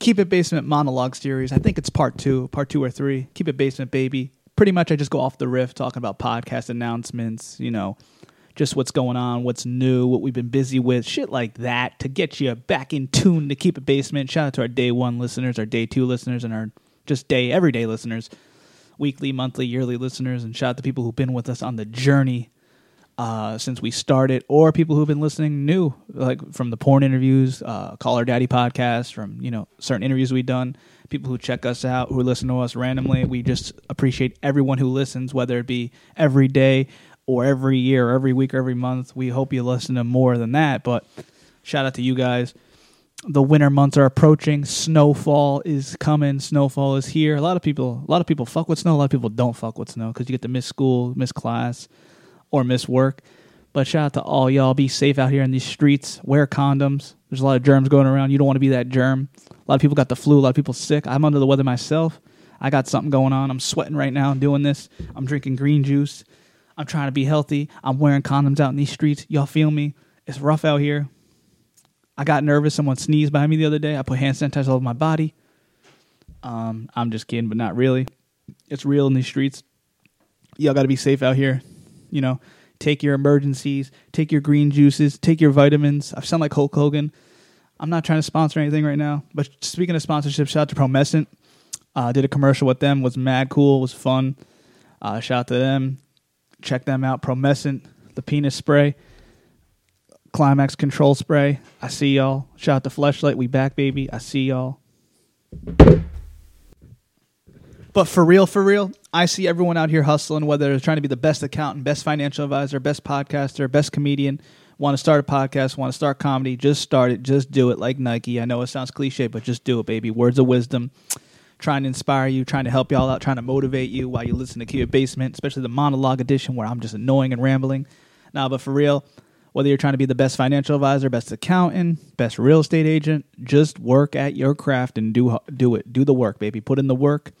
Keep It Basement monologue series. I think it's part two, part two or three. Keep It Basement, baby. Pretty much, I just go off the riff talking about podcast announcements, you know, just what's going on, what's new, what we've been busy with, shit like that to get you back in tune to Keep It Basement. Shout out to our day one listeners, our day two listeners, and our just day, everyday listeners, weekly, monthly, yearly listeners, and shout out to people who've been with us on the journey uh, since we started, or people who've been listening new, like from the porn interviews, uh, Call Her Daddy podcast, from you know certain interviews we've done, people who check us out, who listen to us randomly. We just appreciate everyone who listens, whether it be every day or every year, or every week, or every month. We hope you listen to more than that, but shout out to you guys. The winter months are approaching. Snowfall is coming. Snowfall is here. A lot of people, a lot of people fuck with snow. A lot of people don't fuck with snow because you get to miss school, miss class or miss work. But shout out to all y'all. Be safe out here in these streets. Wear condoms. There's a lot of germs going around. You don't want to be that germ. A lot of people got the flu. A lot of people sick. I'm under the weather myself. I got something going on. I'm sweating right now doing this. I'm drinking green juice. I'm trying to be healthy. I'm wearing condoms out in these streets. Y'all feel me? It's rough out here. I got nervous. Someone sneezed behind me the other day. I put hand sanitizer all over my body. Um, I'm just kidding, but not really. It's real in these streets. Y'all got to be safe out here you know, take your emergencies, take your green juices, take your vitamins. I sound like Hulk Hogan. I'm not trying to sponsor anything right now, but speaking of sponsorship, shout out to Promescent. Uh, did a commercial with them, was mad cool, was fun. Uh, shout out to them. Check them out. Promescent, the penis spray, Climax control spray. I see y'all. Shout out to Fleshlight. We back, baby. I see y'all. But for real, for real, I see everyone out here hustling, whether they're trying to be the best accountant, best financial advisor, best podcaster, best comedian, want to start a podcast, want to start comedy, just start it, just do it like Nike. I know it sounds cliche, but just do it, baby. Words of wisdom. Trying to inspire you, trying to help y'all out, trying to motivate you while you listen to It Basement, especially the monologue edition where I'm just annoying and rambling. Now, but for real, whether you're trying to be the best financial advisor, best accountant, best real estate agent, just work at your craft and do do it. Do the work, baby. Put in the work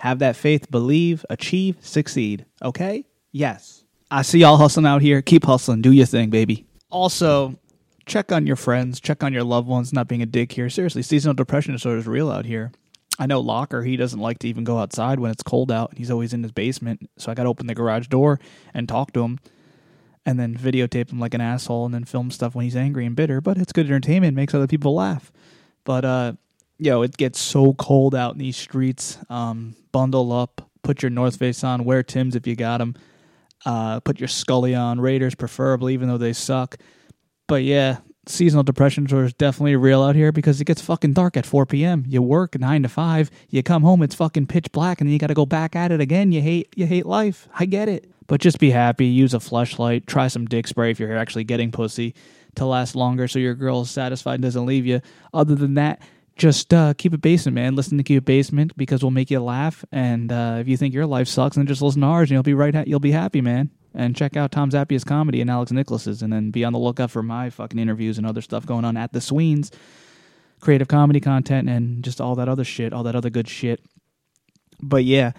have that faith, believe, achieve, succeed. Okay? Yes. I see y'all hustling out here. Keep hustling. Do your thing, baby. Also, check on your friends, check on your loved ones, not being a dick here. Seriously, seasonal depression disorder is real out here. I know Locker, he doesn't like to even go outside when it's cold out. He's always in his basement. So I got to open the garage door and talk to him and then videotape him like an asshole and then film stuff when he's angry and bitter. But it's good entertainment, makes other people laugh. But uh, yo, it gets so cold out in these streets. Um, bundle up, put your North Face on, wear Timbs if you got them. Uh, put your Scully on, Raiders preferably, even though they suck. But yeah, seasonal depression is definitely real out here because it gets fucking dark at 4 p.m. You work nine to five, you come home, it's fucking pitch black, and then you got to go back at it again. You hate, you hate life. I get it, but just be happy. Use a flashlight. Try some dick spray if you're actually getting pussy to last longer, so your girl is satisfied and doesn't leave you. Other than that, just uh, keep it basement, man. Listen to Keep It Basement because we'll make you laugh. And uh, if you think your life sucks, then just listen to ours, and you'll be right. Ha- you'll be happy, man. And check out Tom Zappia's comedy and Alex Nicholas's, and then be on the lookout for my fucking interviews and other stuff going on at the Sweens, creative comedy content, and just all that other shit, all that other good shit. But yeah,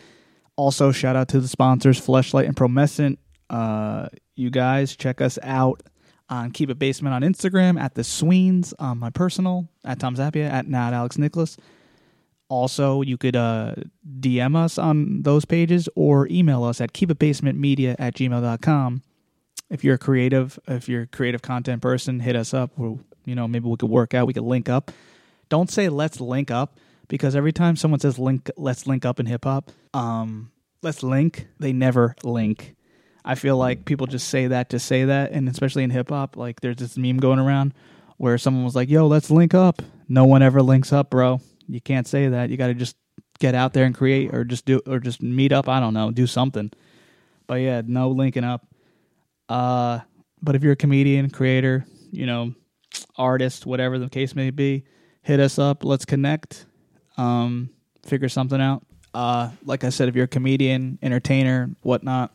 also shout out to the sponsors, Fleshlight and Promescent. Uh, you guys check us out on Keep It Basement on Instagram, at the Sweens on my personal, at Tom Zappia, at not Alex Nicholas. Also, you could uh, DM us on those pages or email us at keepitbasementmedia at gmail.com. If you're a creative, if you're a creative content person, hit us up. We'll, you know, maybe we could work out, we could link up. Don't say let's link up because every time someone says link, let's link up in hip hop, um, let's link, they never link I feel like people just say that to say that, and especially in hip hop, like there's this meme going around where someone was like, "Yo, let's link up." No one ever links up, bro. You can't say that. You got to just get out there and create, or just do, or just meet up. I don't know, do something. But yeah, no linking up. Uh, but if you're a comedian, creator, you know, artist, whatever the case may be, hit us up. Let's connect. Um, figure something out. Uh, like I said, if you're a comedian, entertainer, whatnot,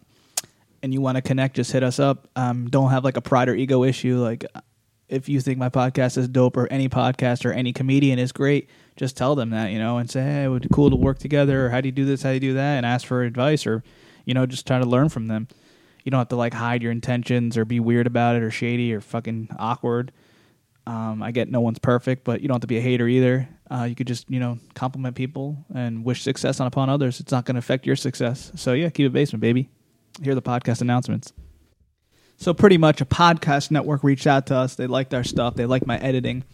and you want to connect, just hit us up. Um, don't have like a pride or ego issue. Like if you think my podcast is dope or any podcast or any comedian is great, just tell them that, you know, and say, hey, it would be cool to work together or how do you do this, how do you do that, and ask for advice or, you know, just try to learn from them. You don't have to like hide your intentions or be weird about it or shady or fucking awkward. Um, I get no one's perfect, but you don't have to be a hater either. Uh, you could just you know compliment people and wish success on upon others. It's not going to affect your success. So yeah, keep it basement, baby. Here are the podcast announcements. So pretty much a podcast network reached out to us. They liked our stuff. They liked my editing.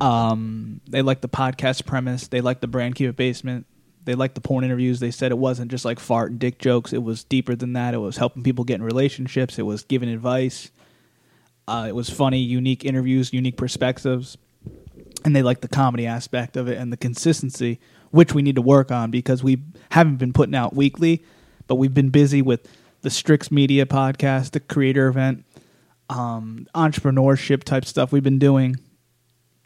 Um, they liked the podcast premise. They liked the brand Keep It Basement. They liked the porn interviews. They said it wasn't just like fart and dick jokes. It was deeper than that. It was helping people get in relationships. It was giving advice. Uh, it was funny, unique interviews, unique perspectives, and they liked the comedy aspect of it and the consistency, which we need to work on because we haven't been putting out weekly, but we've been busy with the Strix Media podcast, the creator event, um, entrepreneurship type stuff we've been doing,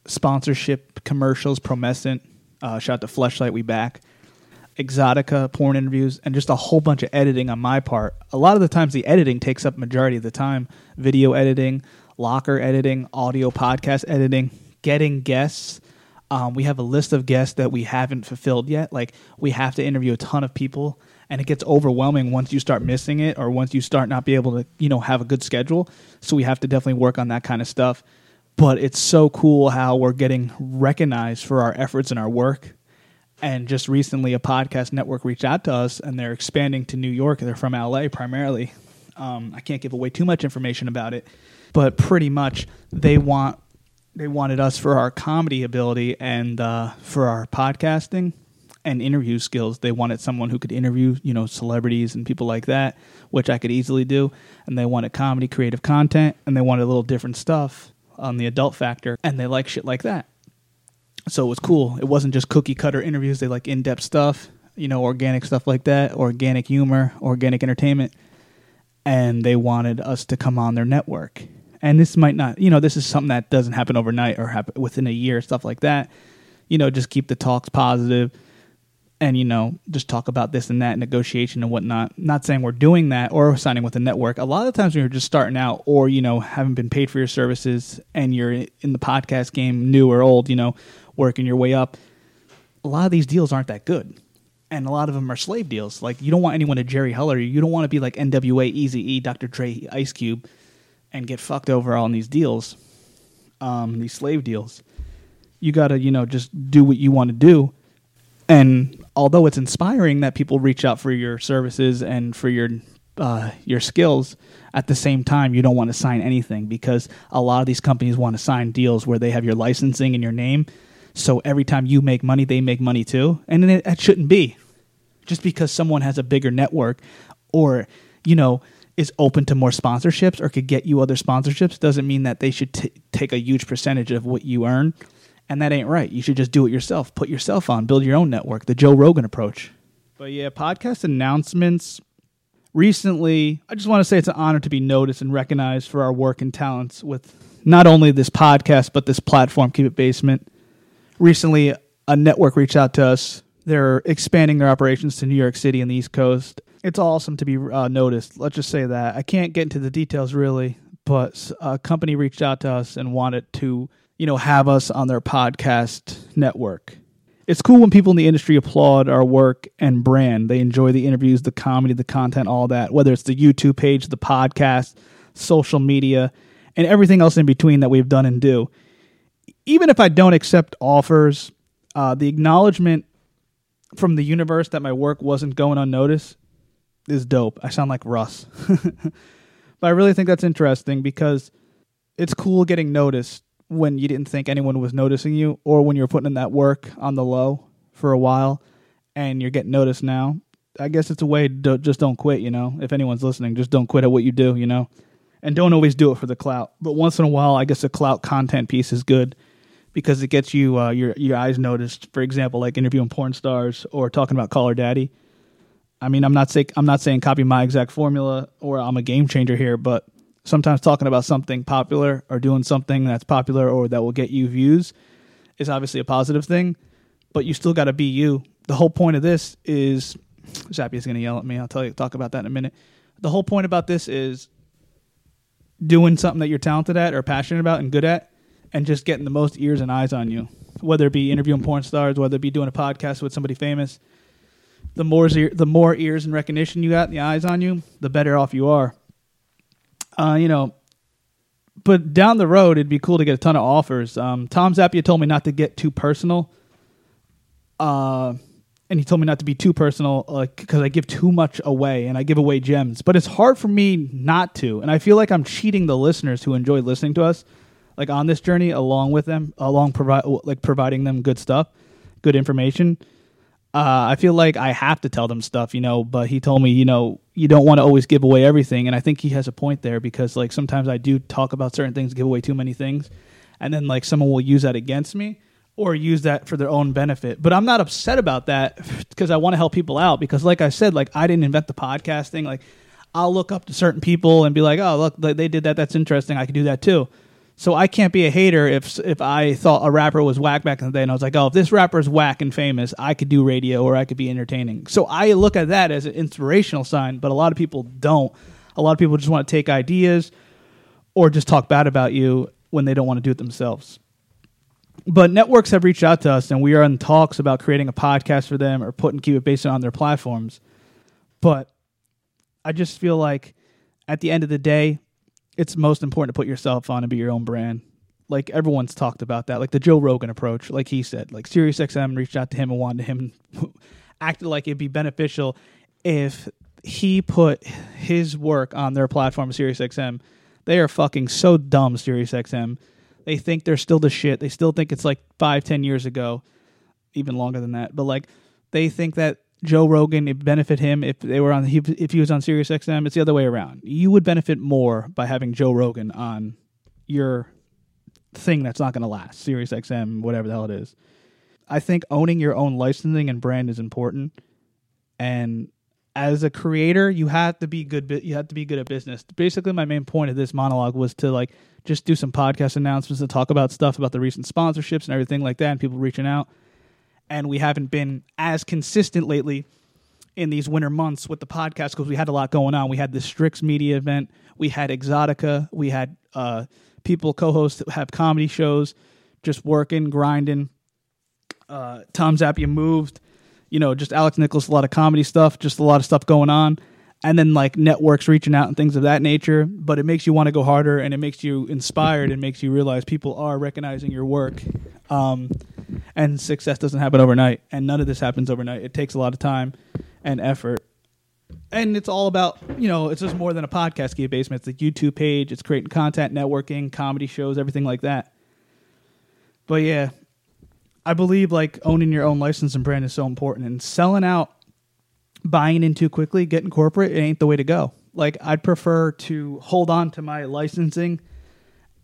sponsorship commercials, Promescent, uh, shout out to Fleshlight, we back, Exotica porn interviews, and just a whole bunch of editing on my part. A lot of the times, the editing takes up majority of the time. Video editing, locker editing, audio podcast editing, getting guests. Um, we have a list of guests that we haven't fulfilled yet. Like we have to interview a ton of people, and it gets overwhelming once you start missing it, or once you start not be able to, you know, have a good schedule. So we have to definitely work on that kind of stuff. But it's so cool how we're getting recognized for our efforts and our work and just recently, a podcast network reached out to us, and they're expanding to New York. They're from LA primarily. Um, I can't give away too much information about it, but pretty much they want they wanted us for our comedy ability and uh, for our podcasting and interview skills. They wanted someone who could interview, you know, celebrities and people like that, which I could easily do. And they wanted comedy, creative content, and they wanted a little different stuff on the adult factor, and they like shit like that so it was cool. It wasn't just cookie cutter interviews. They like in depth stuff, you know, organic stuff like that, organic humor, organic entertainment, and they wanted us to come on their network. And this might not, you know, this is something that doesn't happen overnight or happen within a year, stuff like that. You know, just keep the talks positive and you know just talk about this and that negotiation and whatnot. Not saying we're doing that or signing with a network. A lot of times when you're just starting out or you know haven't been paid for your services and you're in the podcast game new or old you know working your way up a lot of these deals aren't that good. And a lot of them are slave deals. Like you don't want anyone to jerry heller you. Don't want to be like nwa easy e dr dre ice cube and get fucked over on these deals um, these slave deals. You gotta you know just do what you want to do. And although it's inspiring that people reach out for your services and for your uh, your skills, at the same time, you don't want to sign anything because a lot of these companies want to sign deals where they have your licensing and your name. So every time you make money, they make money too, and it, that shouldn't be. Just because someone has a bigger network, or you know, is open to more sponsorships or could get you other sponsorships, doesn't mean that they should t- take a huge percentage of what you earn and that ain't right. You should just do it yourself. Put yourself on, build your own network, the Joe Rogan approach. But yeah, podcast announcements. Recently, I just want to say it's an honor to be noticed and recognized for our work and talents with not only this podcast, but this platform, Keep It Basement. Recently, a network reached out to us. They're expanding their operations to New York City and the East Coast. It's awesome to be uh, noticed. Let's just say that. I can't get into the details really, but a company reached out to us and wanted to you know, have us on their podcast network. It's cool when people in the industry applaud our work and brand. They enjoy the interviews, the comedy, the content, all that, whether it's the YouTube page, the podcast, social media, and everything else in between that we've done and do. Even if I don't accept offers, uh, the acknowledgement from the universe that my work wasn't going unnoticed is dope. I sound like Russ. but I really think that's interesting because it's cool getting noticed when you didn't think anyone was noticing you, or when you were putting in that work on the low for a while, and you're getting noticed now. I guess it's a way to just don't quit. You know, if anyone's listening, just don't quit at what you do. You know, and don't always do it for the clout. But once in a while, I guess the clout content piece is good because it gets you uh, your your eyes noticed. For example, like interviewing porn stars or talking about Call Her Daddy. I mean, I'm not saying I'm not saying copy my exact formula or I'm a game changer here, but sometimes talking about something popular or doing something that's popular or that will get you views is obviously a positive thing, but you still got to be you. The whole point of this is Zappy is going to yell at me. I'll tell you talk about that in a minute. The whole point about this is doing something that you're talented at or passionate about and good at and just getting the most ears and eyes on you. Whether it be interviewing porn stars, whether it be doing a podcast with somebody famous, the more the more ears and recognition you got, and the eyes on you, the better off you are uh, you know, but down the road, it'd be cool to get a ton of offers. Um, Tom Zappia told me not to get too personal. Uh, and he told me not to be too personal, like because I give too much away and I give away gems. But it's hard for me not to, and I feel like I'm cheating the listeners who enjoy listening to us, like on this journey along with them, along provide like providing them good stuff, good information. Uh, I feel like I have to tell them stuff, you know. But he told me, you know, you don't want to always give away everything, and I think he has a point there because like sometimes I do talk about certain things, give away too many things, and then like someone will use that against me or use that for their own benefit. But I'm not upset about that because I want to help people out. Because, like I said, like I didn't invent the podcasting. Like I'll look up to certain people and be like, "Oh, look, they did that. That's interesting. I could do that too." So I can't be a hater if if I thought a rapper was whack back in the day, and I was like, "Oh, if this rapper is whack and famous, I could do radio or I could be entertaining." So I look at that as an inspirational sign. But a lot of people don't. A lot of people just want to take ideas or just talk bad about you when they don't want to do it themselves but networks have reached out to us and we are in talks about creating a podcast for them or putting keep it based on their platforms but i just feel like at the end of the day it's most important to put yourself on and be your own brand like everyone's talked about that like the joe rogan approach like he said like SiriusXM reached out to him and wanted him acted like it'd be beneficial if he put his work on their platform SiriusXM they are fucking so dumb SiriusXM they think they're still the shit. They still think it's like five, ten years ago, even longer than that. But like they think that Joe Rogan it benefit him if they were on if he was on Sirius XM. It's the other way around. You would benefit more by having Joe Rogan on your thing that's not going to last. Sirius XM, whatever the hell it is. I think owning your own licensing and brand is important, and as a creator, you have to be good. You have to be good at business. Basically, my main point of this monologue was to like just do some podcast announcements and talk about stuff about the recent sponsorships and everything like that, and people reaching out. And we haven't been as consistent lately in these winter months with the podcast because we had a lot going on. We had the Strix Media event, we had Exotica, we had uh, people co-hosts that have comedy shows, just working, grinding. Uh, Tom Zappia moved you know, just Alex Nicholas, a lot of comedy stuff, just a lot of stuff going on. And then like networks reaching out and things of that nature. But it makes you want to go harder and it makes you inspired and makes you realize people are recognizing your work. Um, and success doesn't happen overnight. And none of this happens overnight. It takes a lot of time and effort. And it's all about, you know, it's just more than a podcast key basement. It's a YouTube page, it's creating content, networking, comedy shows, everything like that. But yeah, I believe like owning your own license and brand is so important, and selling out, buying in too quickly, getting corporate, it ain't the way to go. Like I'd prefer to hold on to my licensing.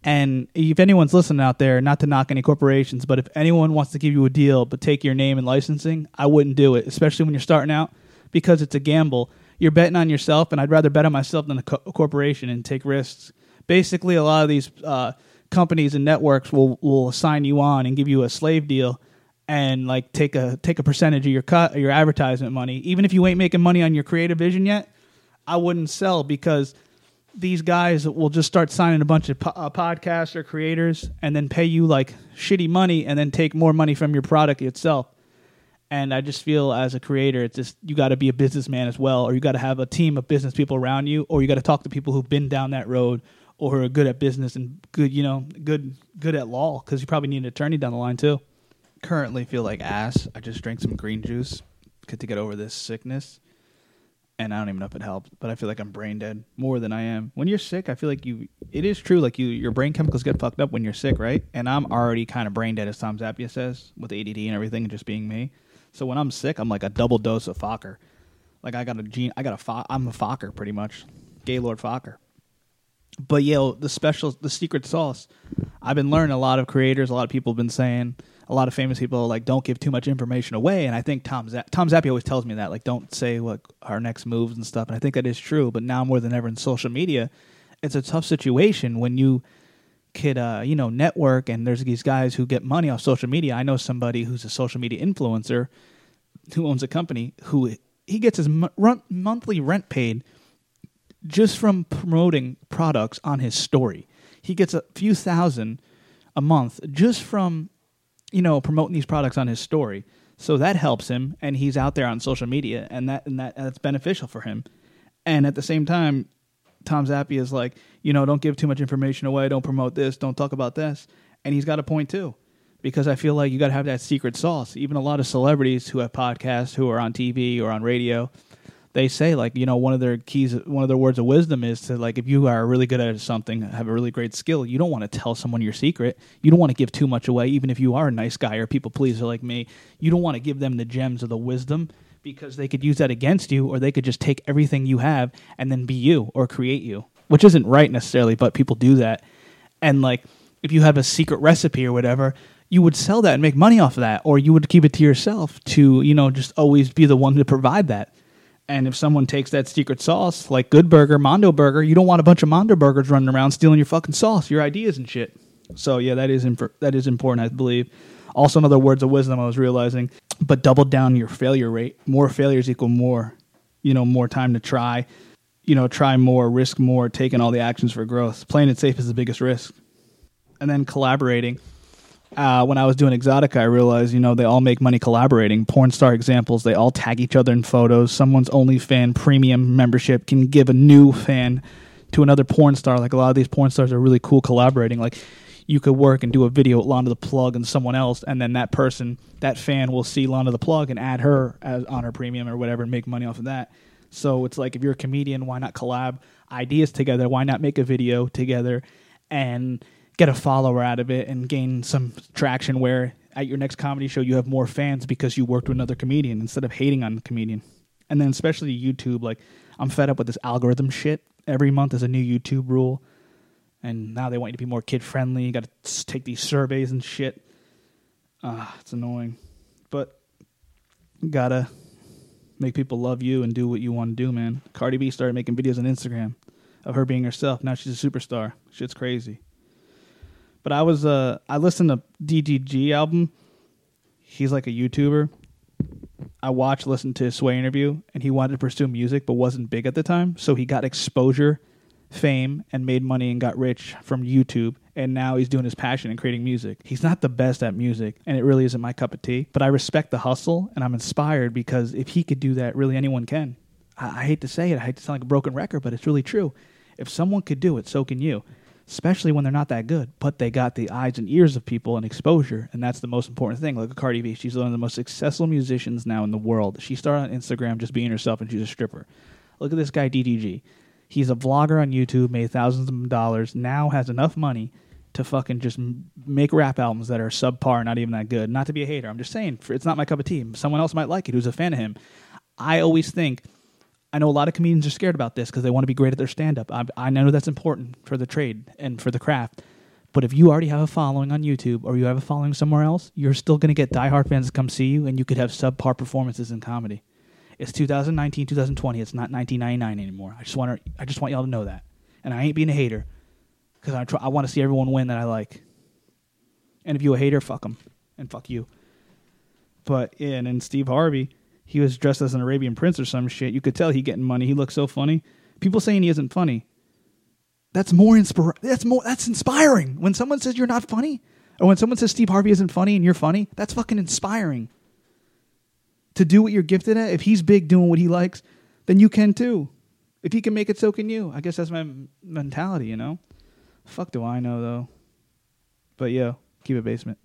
And if anyone's listening out there, not to knock any corporations, but if anyone wants to give you a deal but take your name and licensing, I wouldn't do it, especially when you're starting out because it's a gamble. You're betting on yourself, and I'd rather bet on myself than a, co- a corporation and take risks. Basically, a lot of these uh, companies and networks will will assign you on and give you a slave deal and like take a take a percentage of your cut your advertisement money even if you ain't making money on your creative vision yet i wouldn't sell because these guys will just start signing a bunch of po- uh, podcasts or creators and then pay you like shitty money and then take more money from your product itself and i just feel as a creator it's just you got to be a businessman as well or you got to have a team of business people around you or you got to talk to people who've been down that road or who are good at business and good, you know, good good at law because you probably need an attorney down the line too. Currently feel like ass. I just drank some green juice to get over this sickness, and I don't even know if it helped. But I feel like I'm brain dead more than I am. When you're sick, I feel like you. It is true, like you, your brain chemicals get fucked up when you're sick, right? And I'm already kind of brain dead, as Tom Zappia says, with ADD and everything, and just being me. So when I'm sick, I'm like a double dose of Focker. Like I got a gene, I got a fo- I'm a Focker pretty much, Gaylord Focker but yeah, the special, the secret sauce. I've been learning a lot of creators, a lot of people have been saying, a lot of famous people like don't give too much information away, and I think Tom Tom Zappia always tells me that like don't say what our next moves and stuff, and I think that is true. But now more than ever in social media, it's a tough situation when you could uh, you know network and there's these guys who get money off social media. I know somebody who's a social media influencer who owns a company who he gets his monthly rent paid just from promoting products on his story. He gets a few thousand a month just from you know promoting these products on his story. So that helps him and he's out there on social media and that and that that's beneficial for him. And at the same time Tom Zappia is like, you know, don't give too much information away, don't promote this, don't talk about this, and he's got a point too, because I feel like you got to have that secret sauce. Even a lot of celebrities who have podcasts, who are on TV or on radio, they say like you know one of their keys one of their words of wisdom is to like if you are really good at something have a really great skill you don't want to tell someone your secret. You don't want to give too much away even if you are a nice guy or people pleaser like me. You don't want to give them the gems of the wisdom because they could use that against you or they could just take everything you have and then be you or create you which isn't right necessarily but people do that. And like if you have a secret recipe or whatever you would sell that and make money off of that or you would keep it to yourself to you know just always be the one to provide that and if someone takes that secret sauce, like Good Burger, Mondo Burger, you don't want a bunch of Mondo Burgers running around stealing your fucking sauce, your ideas and shit. So yeah, that is imp- that is important, I believe. Also, another words of wisdom I was realizing, but double down your failure rate. More failures equal more, you know, more time to try. You know, try more, risk more, taking all the actions for growth. Playing it safe is the biggest risk. And then collaborating uh, when I was doing Exotica, I realized, you know, they all make money collaborating. Porn star examples, they all tag each other in photos. Someone's OnlyFan premium membership can give a new fan to another porn star. Like a lot of these porn stars are really cool collaborating. Like you could work and do a video with Lana the Plug and someone else, and then that person, that fan, will see Lana the Plug and add her as on her premium or whatever and make money off of that. So it's like if you're a comedian, why not collab ideas together? Why not make a video together and get a follower out of it and gain some traction where at your next comedy show you have more fans because you worked with another comedian instead of hating on the comedian. And then especially YouTube, like I'm fed up with this algorithm shit. Every month is a new YouTube rule. And now they want you to be more kid friendly. You got to take these surveys and shit. Ah, uh, it's annoying. But gotta make people love you and do what you want to do, man. Cardi B started making videos on Instagram of her being herself. Now she's a superstar. Shit's crazy. But I was uh I listened to DDG album. He's like a YouTuber. I watched, listened to his Sway interview, and he wanted to pursue music but wasn't big at the time. So he got exposure, fame, and made money and got rich from YouTube. And now he's doing his passion and creating music. He's not the best at music, and it really isn't my cup of tea. But I respect the hustle, and I'm inspired because if he could do that, really anyone can. I, I hate to say it, I hate to sound like a broken record, but it's really true. If someone could do it, so can you especially when they're not that good. But they got the eyes and ears of people and exposure, and that's the most important thing. Look at Cardi B; she's one of the most successful musicians now in the world. She started on Instagram just being herself, and she's a stripper. Look at this guy DDG. He's a vlogger on YouTube, made thousands of dollars. Now has enough money to fucking just make rap albums that are subpar, not even that good. Not to be a hater, I'm just saying it's not my cup of tea. Someone else might like it who's a fan of him. I always think I know a lot of comedians are scared about this because they want to be great at their stand up. I, I know that's important for the trade and for the craft. But if you already have a following on YouTube or you have a following somewhere else, you're still going to get diehard fans to come see you and you could have subpar performances in comedy. It's 2019, 2020. It's not 1999 anymore. I just want to, I just want y'all to know that. And I ain't being a hater because I, I want to see everyone win that I like. And if you a hater, fuck them and fuck you. But yeah, and then Steve Harvey, he was dressed as an Arabian prince or some shit. You could tell he getting money. He looked so funny. People saying he isn't funny. That's more inspir- That's more. That's inspiring. When someone says you're not funny, or when someone says Steve Harvey isn't funny and you're funny, that's fucking inspiring. To do what you're gifted at. If he's big doing what he likes, then you can too. If he can make it, so can you. I guess that's my mentality. You know. Fuck do I know though. But yeah, keep it basement.